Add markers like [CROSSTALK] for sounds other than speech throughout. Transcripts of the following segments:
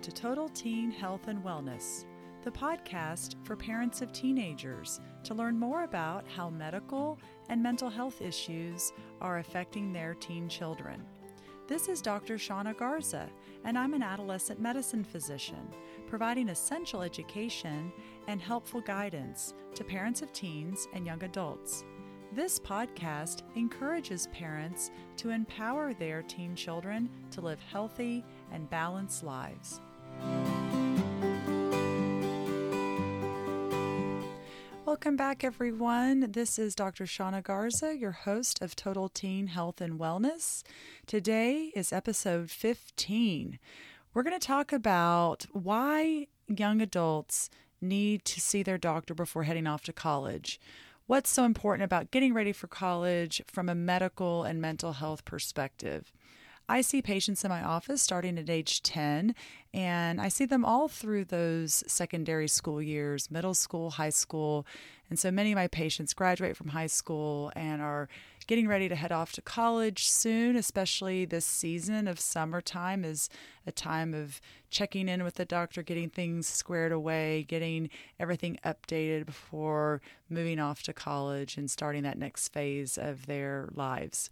Welcome to Total Teen Health and Wellness, the podcast for parents of teenagers to learn more about how medical and mental health issues are affecting their teen children. This is Dr. Shauna Garza, and I'm an adolescent medicine physician, providing essential education and helpful guidance to parents of teens and young adults. This podcast encourages parents to empower their teen children to live healthy and balanced lives. Welcome back, everyone. This is Dr. Shauna Garza, your host of Total Teen Health and Wellness. Today is episode 15. We're going to talk about why young adults need to see their doctor before heading off to college what's so important about getting ready for college from a medical and mental health perspective. I see patients in my office starting at age 10, and I see them all through those secondary school years, middle school, high school. And so many of my patients graduate from high school and are getting ready to head off to college soon, especially this season of summertime is a time of checking in with the doctor, getting things squared away, getting everything updated before moving off to college and starting that next phase of their lives.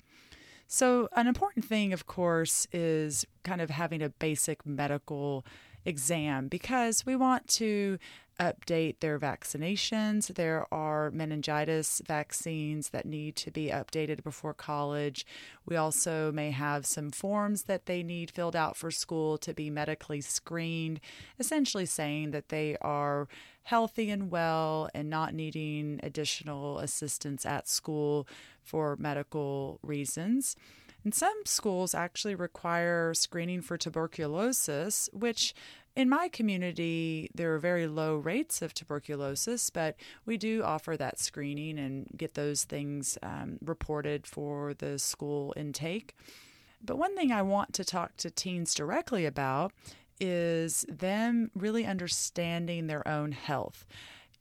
So, an important thing, of course, is kind of having a basic medical exam because we want to update their vaccinations. There are meningitis vaccines that need to be updated before college. We also may have some forms that they need filled out for school to be medically screened, essentially saying that they are healthy and well and not needing additional assistance at school for medical reasons. And some schools actually require screening for tuberculosis, which in my community, there are very low rates of tuberculosis, but we do offer that screening and get those things um, reported for the school intake. But one thing I want to talk to teens directly about is them really understanding their own health.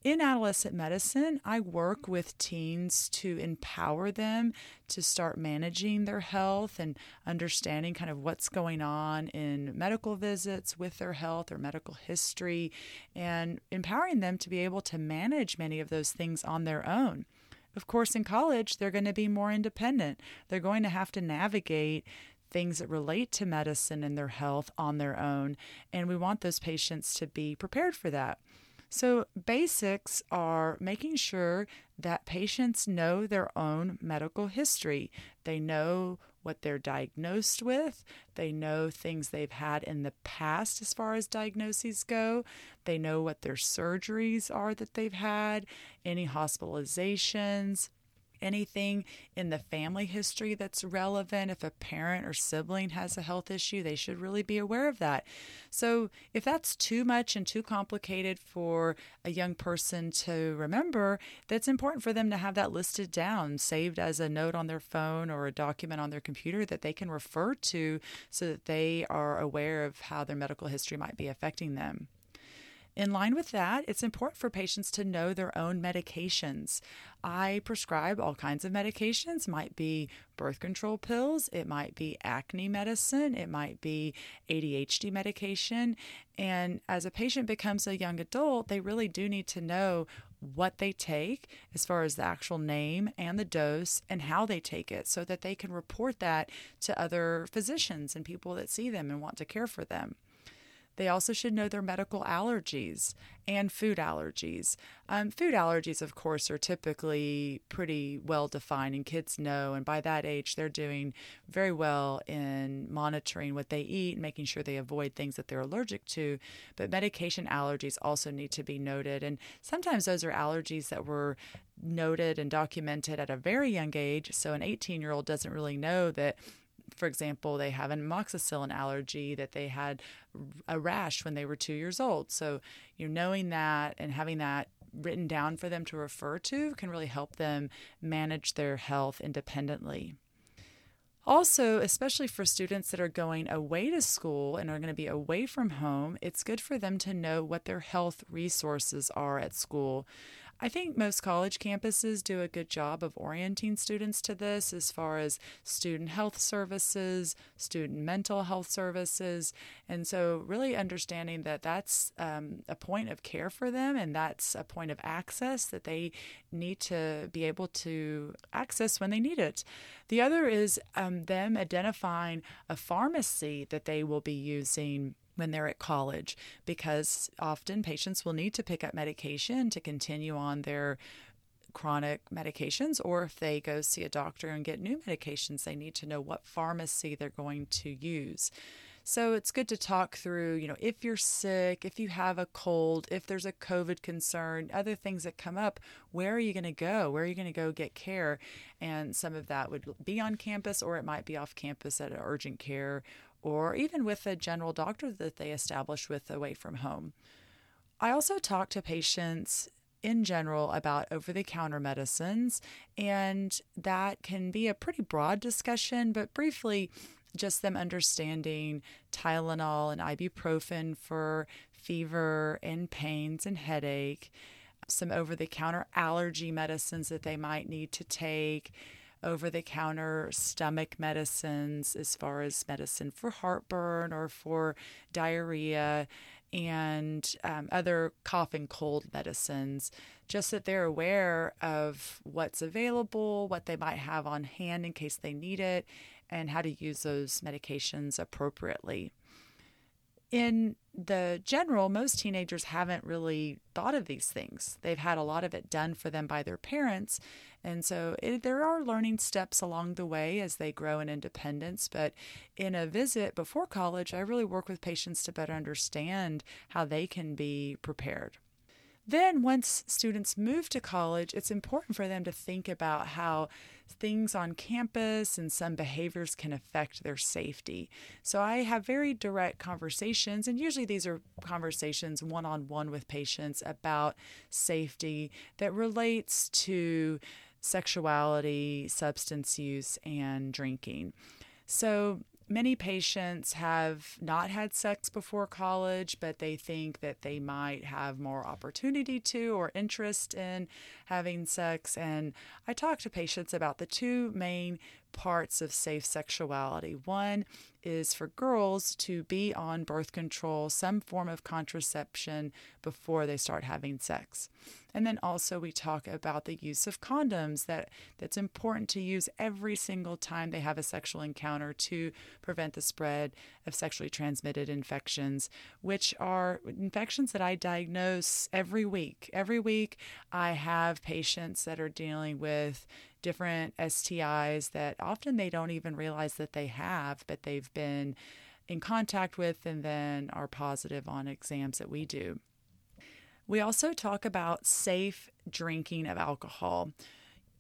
In adolescent medicine, I work mm-hmm. with teens to empower them to start managing their health and understanding kind of what's going on in medical visits with their health or medical history, and empowering them to be able to manage many of those things on their own. Of course, in college, they're going to be more independent. They're going to have to navigate things that relate to medicine and their health on their own, and we want those patients to be prepared for that. So, basics are making sure that patients know their own medical history. They know what they're diagnosed with, they know things they've had in the past as far as diagnoses go, they know what their surgeries are that they've had, any hospitalizations anything in the family history that's relevant. If a parent or sibling has a health issue, they should really be aware of that. So, if that's too much and too complicated for a young person to remember, that's important for them to have that listed down, saved as a note on their phone or a document on their computer that they can refer to so that they are aware of how their medical history might be affecting them. In line with that, it's important for patients to know their own medications. I prescribe all kinds of medications, might be birth control pills, it might be acne medicine, it might be ADHD medication. And as a patient becomes a young adult, they really do need to know what they take as far as the actual name and the dose and how they take it so that they can report that to other physicians and people that see them and want to care for them. They also should know their medical allergies and food allergies. Um, food allergies, of course, are typically pretty well defined, and kids know. And by that age, they're doing very well in monitoring what they eat, making sure they avoid things that they're allergic to. But medication allergies also need to be noted. And sometimes those are allergies that were noted and documented at a very young age. So an 18 year old doesn't really know that for example, they have an amoxicillin allergy, that they had a rash when they were two years old. So, you know, knowing that and having that written down for them to refer to can really help them manage their health independently. Also, especially for students that are going away to school and are going to be away from home, it's good for them to know what their health resources are at school. I think most college campuses do a good job of orienting students to this as far as student health services, student mental health services. And so, really understanding that that's um, a point of care for them and that's a point of access that they need to be able to access when they need it. The other is um, them identifying a pharmacy that they will be using when they're at college because often patients will need to pick up medication to continue on their chronic medications or if they go see a doctor and get new medications they need to know what pharmacy they're going to use so it's good to talk through, you know, if you're sick, if you have a cold, if there's a COVID concern, other things that come up, where are you going to go? Where are you going to go get care? And some of that would be on campus or it might be off campus at an urgent care or even with a general doctor that they establish with away from home. I also talk to patients in general about over the counter medicines, and that can be a pretty broad discussion, but briefly, just them understanding Tylenol and ibuprofen for fever and pains and headache, some over the counter allergy medicines that they might need to take, over the counter stomach medicines as far as medicine for heartburn or for diarrhea and um, other cough and cold medicines, just that they're aware of what's available, what they might have on hand in case they need it, and how to use those medications appropriately in the general, most teenagers haven't really thought of these things. They've had a lot of it done for them by their parents. And so it, there are learning steps along the way as they grow in independence. But in a visit before college, I really work with patients to better understand how they can be prepared. Then, once students move to college, it's important for them to think about how things on campus and some behaviors can affect their safety. So, I have very direct conversations, and usually these are conversations one on one with patients about safety that relates to sexuality, substance use, and drinking. So, many patients have not had sex before college, but they think that they might have more opportunity to or interest in having sex. And I talk to patients about the two main parts of safe sexuality. One is for girls to be on birth control, some form of contraception before they start having sex. And then also we talk about the use of condoms that that's important to use every single time they have a sexual encounter to prevent the spread of sexually transmitted infections, which are infections that I diagnose every week. Every week I have patients that are dealing with different STIs that often they don't even realize that they have, but they've been in contact with and then are positive on exams that we do. We also talk about safe drinking of alcohol.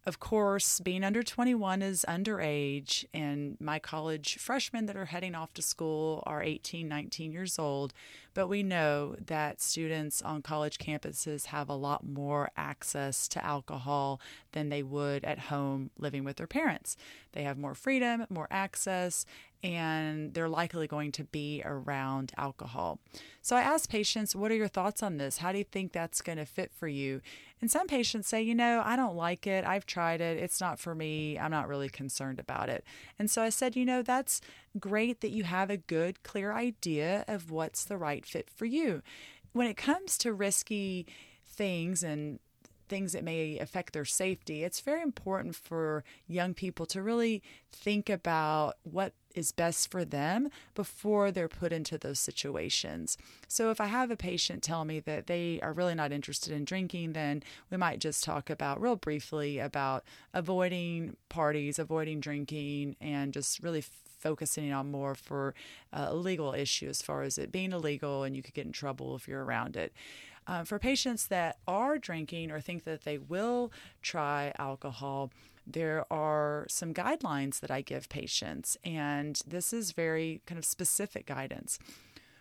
Of course, being under 21 is underage, and my college freshmen that are heading off to school are 18, 19 years old. But we know that students on college campuses have a lot more access to alcohol than they would at home living with their parents. They have more freedom, more access, and they're likely going to be around alcohol. So I ask patients, What are your thoughts on this? How do you think that's going to fit for you? And some patients say, You know, I don't like it. I've tried it. It's not for me. I'm not really concerned about it. And so I said, You know, that's great that you have a good, clear idea of what's the right fit for you. When it comes to risky things and things that may affect their safety, it's very important for young people to really think about what is best for them before they're put into those situations. So, if I have a patient tell me that they are really not interested in drinking, then we might just talk about real briefly about avoiding parties, avoiding drinking, and just really focusing on more for uh, a legal issue as far as it being illegal and you could get in trouble if you're around it. Uh, for patients that are drinking or think that they will try alcohol, there are some guidelines that I give patients, and this is very kind of specific guidance.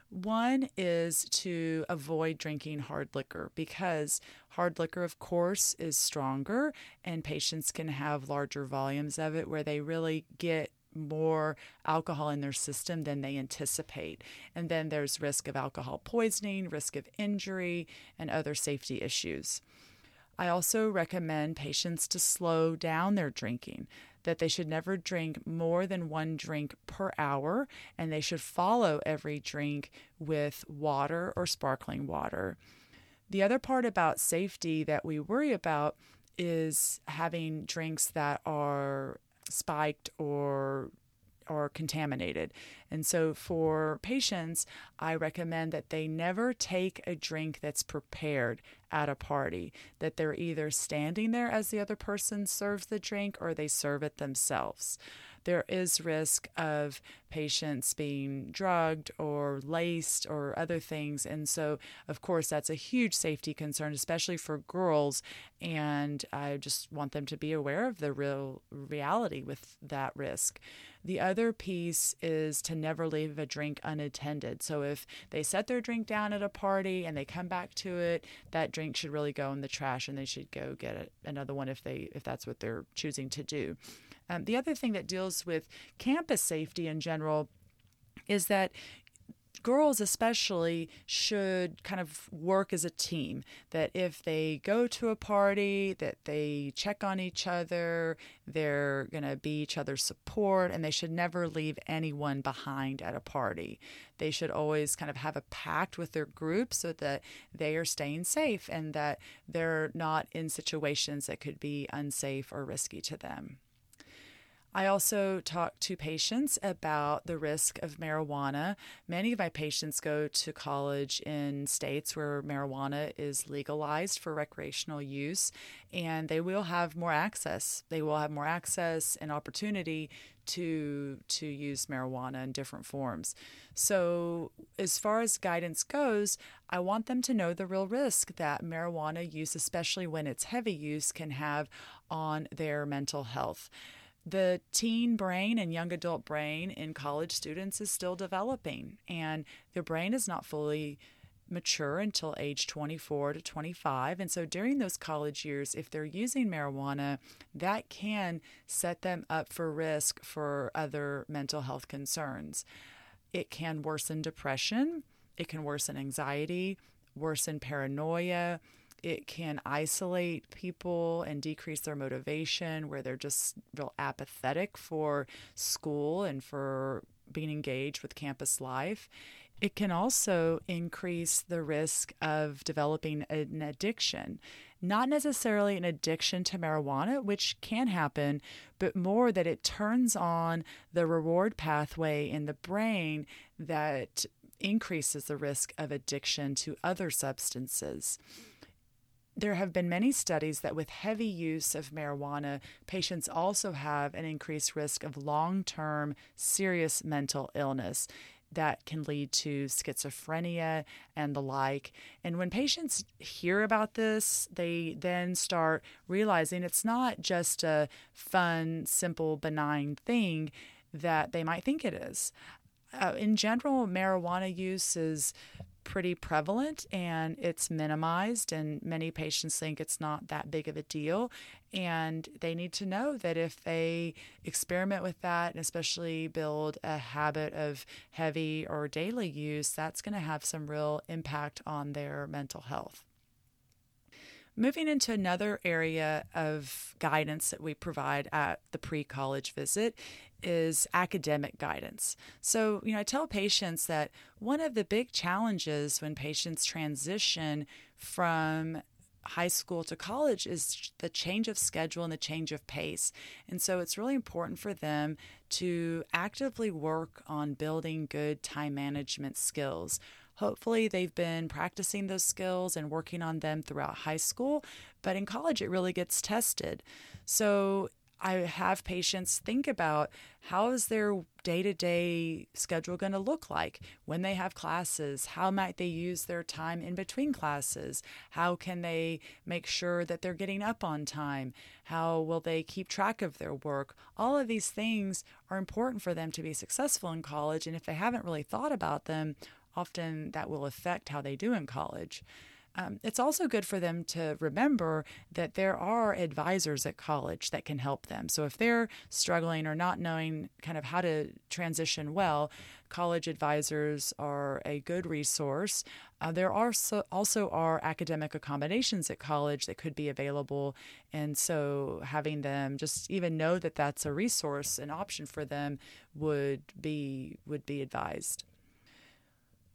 One is to avoid drinking hard liquor because hard liquor, of course, is stronger and patients can have larger volumes of it where they really get more alcohol in their system than they anticipate. And then there's risk of alcohol poisoning, risk of injury, and other safety issues. I also recommend patients to slow down their drinking, that they should never drink more than one drink per hour, and they should follow every drink with water or sparkling water. The other part about safety that we worry about is having drinks that are spiked or or contaminated. And so for patients, I recommend that they never take a drink that's prepared at a party, that they're either standing there as the other person serves the drink or they serve it themselves there is risk of patients being drugged or laced or other things. And so, of course, that's a huge safety concern, especially for girls. And I just want them to be aware of the real reality with that risk. The other piece is to never leave a drink unattended. So if they set their drink down at a party and they come back to it, that drink should really go in the trash and they should go get another one if they if that's what they're choosing to do. Um, the other thing that deals with campus safety in general is that girls especially should kind of work as a team that if they go to a party that they check on each other they're going to be each other's support and they should never leave anyone behind at a party. They should always kind of have a pact with their group so that they are staying safe and that they're not in situations that could be unsafe or risky to them I also talk to patients about the risk of marijuana. Many of my patients go to college in states where marijuana is legalized for recreational use, and they will have more access. They will have more access and opportunity to to use marijuana in different forms. So, as far as guidance goes, I want them to know the real risk that marijuana use, especially when it's heavy use, can have on their mental health the teen brain and young adult brain in college students is still developing, and their brain is not fully mature until age 24 to 25. And so during those college years, if they're using marijuana, that can set them up for risk for other mental health concerns. It can worsen depression, it can worsen anxiety, worsen paranoia, it can isolate people and decrease their motivation where they're just real apathetic for school and for being engaged with campus life. It can also increase the risk of developing an addiction. Not necessarily an addiction to marijuana, which can happen, but more that it turns on the reward pathway in the brain that increases the risk of addiction to other substances there have been many studies that with heavy use of marijuana, patients also have an increased risk of long term serious mental illness that can lead to schizophrenia and the like. And when patients hear about this, they then start realizing it's not just a fun, simple, benign thing that they might think it is. Uh, in general, marijuana use is pretty prevalent and it's minimized, and many patients think it's not that big of a deal. And they need to know that if they experiment with that and especially build a habit of heavy or daily use, that's going to have some real impact on their mental health. Moving into another area of guidance that we provide at the pre college visit is academic guidance. So, you know, I tell patients that one of the big challenges when patients transition from high school to college is the change of schedule and the change of pace. And so it's really important for them to actively work on building good time management skills. Hopefully, they've been practicing those skills and working on them throughout high school, but in college, it really gets tested. So, I have patients think about how is their day-to-day schedule going to look like when they have classes? How might they use their time in between classes? How can they make sure that they're getting up on time? How will they keep track of their work? All of these things are important for them to be successful in college and if they haven't really thought about them often that will affect how they do in college um, it's also good for them to remember that there are advisors at college that can help them. So if they're struggling or not knowing kind of how to transition well, college advisors are a good resource. Uh, there are so, also are academic accommodations at college that could be available, and so having them just even know that that's a resource, an option for them, would be would be advised.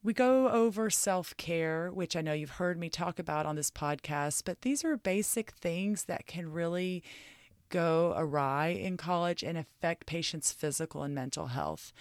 We go over self care, which I know you've heard me talk about on this podcast, but these are basic things that can really go awry in college and affect patients' physical and mental health.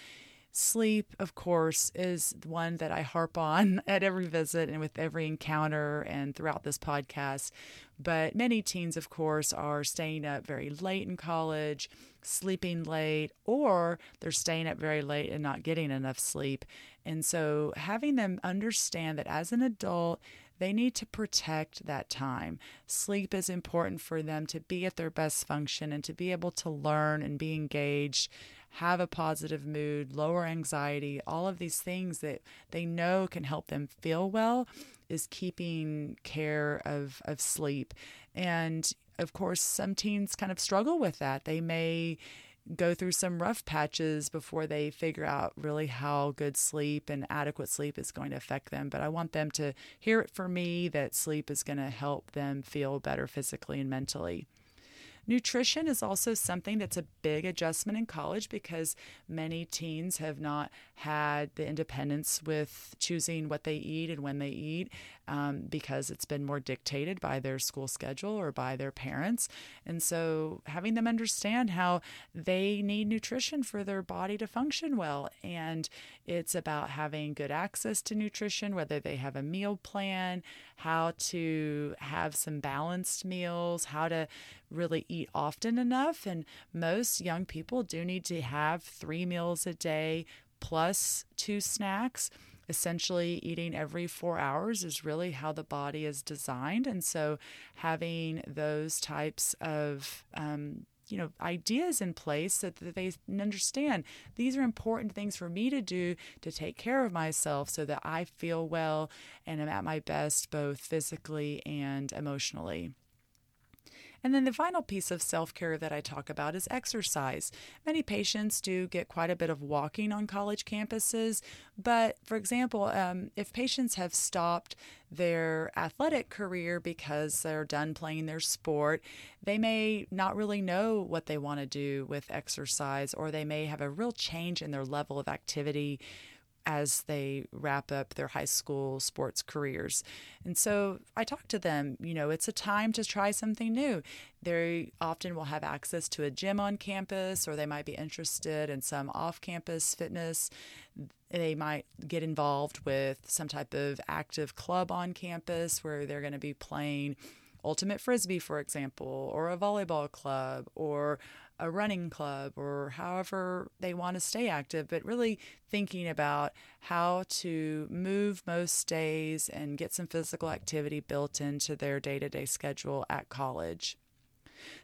Sleep, of course, is one that I harp on [LAUGHS] at every visit and with every encounter and throughout this podcast. But many teens, of course, are staying up very late in college, sleeping late, or they're staying up very late and not getting enough sleep. And so having them understand that as an adult, they need to protect that time. Sleep is important for them to be at their best function and to be able to learn and be engaged have a positive mood, lower anxiety, all of these things that they know can help them feel well is keeping care of, of sleep. And of course, some teens kind of struggle with that. They may go through some rough patches before they figure out really how good sleep and adequate sleep is going to affect them. But I want them to hear it from me that sleep is going to help them feel better physically and mentally. Nutrition is also something that's a big adjustment in college because many teens have not had the independence with choosing what they eat and when they eat um, because it's been more dictated by their school schedule or by their parents. And so having them understand how they need nutrition for their body to function well. And it's about having good access to nutrition, whether they have a meal plan, how to have some balanced meals, how to really eat often enough. And most young people do need to have three meals a day plus two snacks. Essentially, eating every four hours is really how the body is designed. And so, having those types of um, you know ideas in place so that they understand these are important things for me to do to take care of myself so that I feel well and I'm at my best both physically and emotionally. And then the final piece of self care that I talk about is exercise. Many patients do get quite a bit of walking on college campuses, but for example, um, if patients have stopped their athletic career because they're done playing their sport, they may not really know what they want to do with exercise, or they may have a real change in their level of activity as they wrap up their high school sports careers. And so I talk to them, you know, it's a time to try something new. They often will have access to a gym on campus, or they might be interested in some off campus fitness. They might get involved with some type of active club on campus where they're going to be playing ultimate frisbee, for example, or a volleyball club, or a running club or however they want to stay active, but really thinking about how to move most days and get some physical activity built into their day to day schedule at college.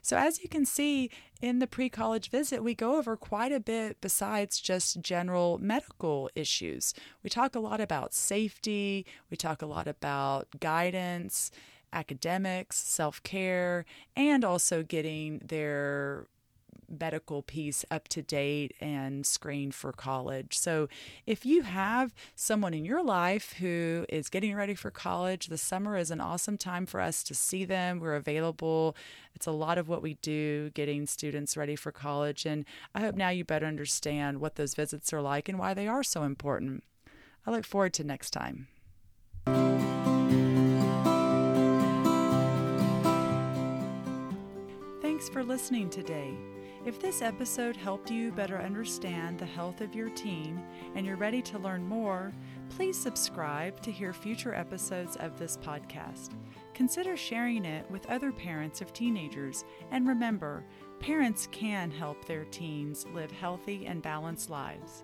So, as you can see in the pre college visit, we go over quite a bit besides just general medical issues. We talk a lot about safety, we talk a lot about guidance, academics, self care, and also getting their medical piece up to date and screened for college. So, if you have someone in your life who is getting ready for college, the summer is an awesome time for us to see them. We're available. It's a lot of what we do getting students ready for college. And I hope now you better understand what those visits are like and why they are so important. I look forward to next time. Thanks for listening today. If this episode helped you better understand the health of your teen and you're ready to learn more, please subscribe to hear future episodes of this podcast. Consider sharing it with other parents of teenagers, and remember, parents can help their teens live healthy and balanced lives.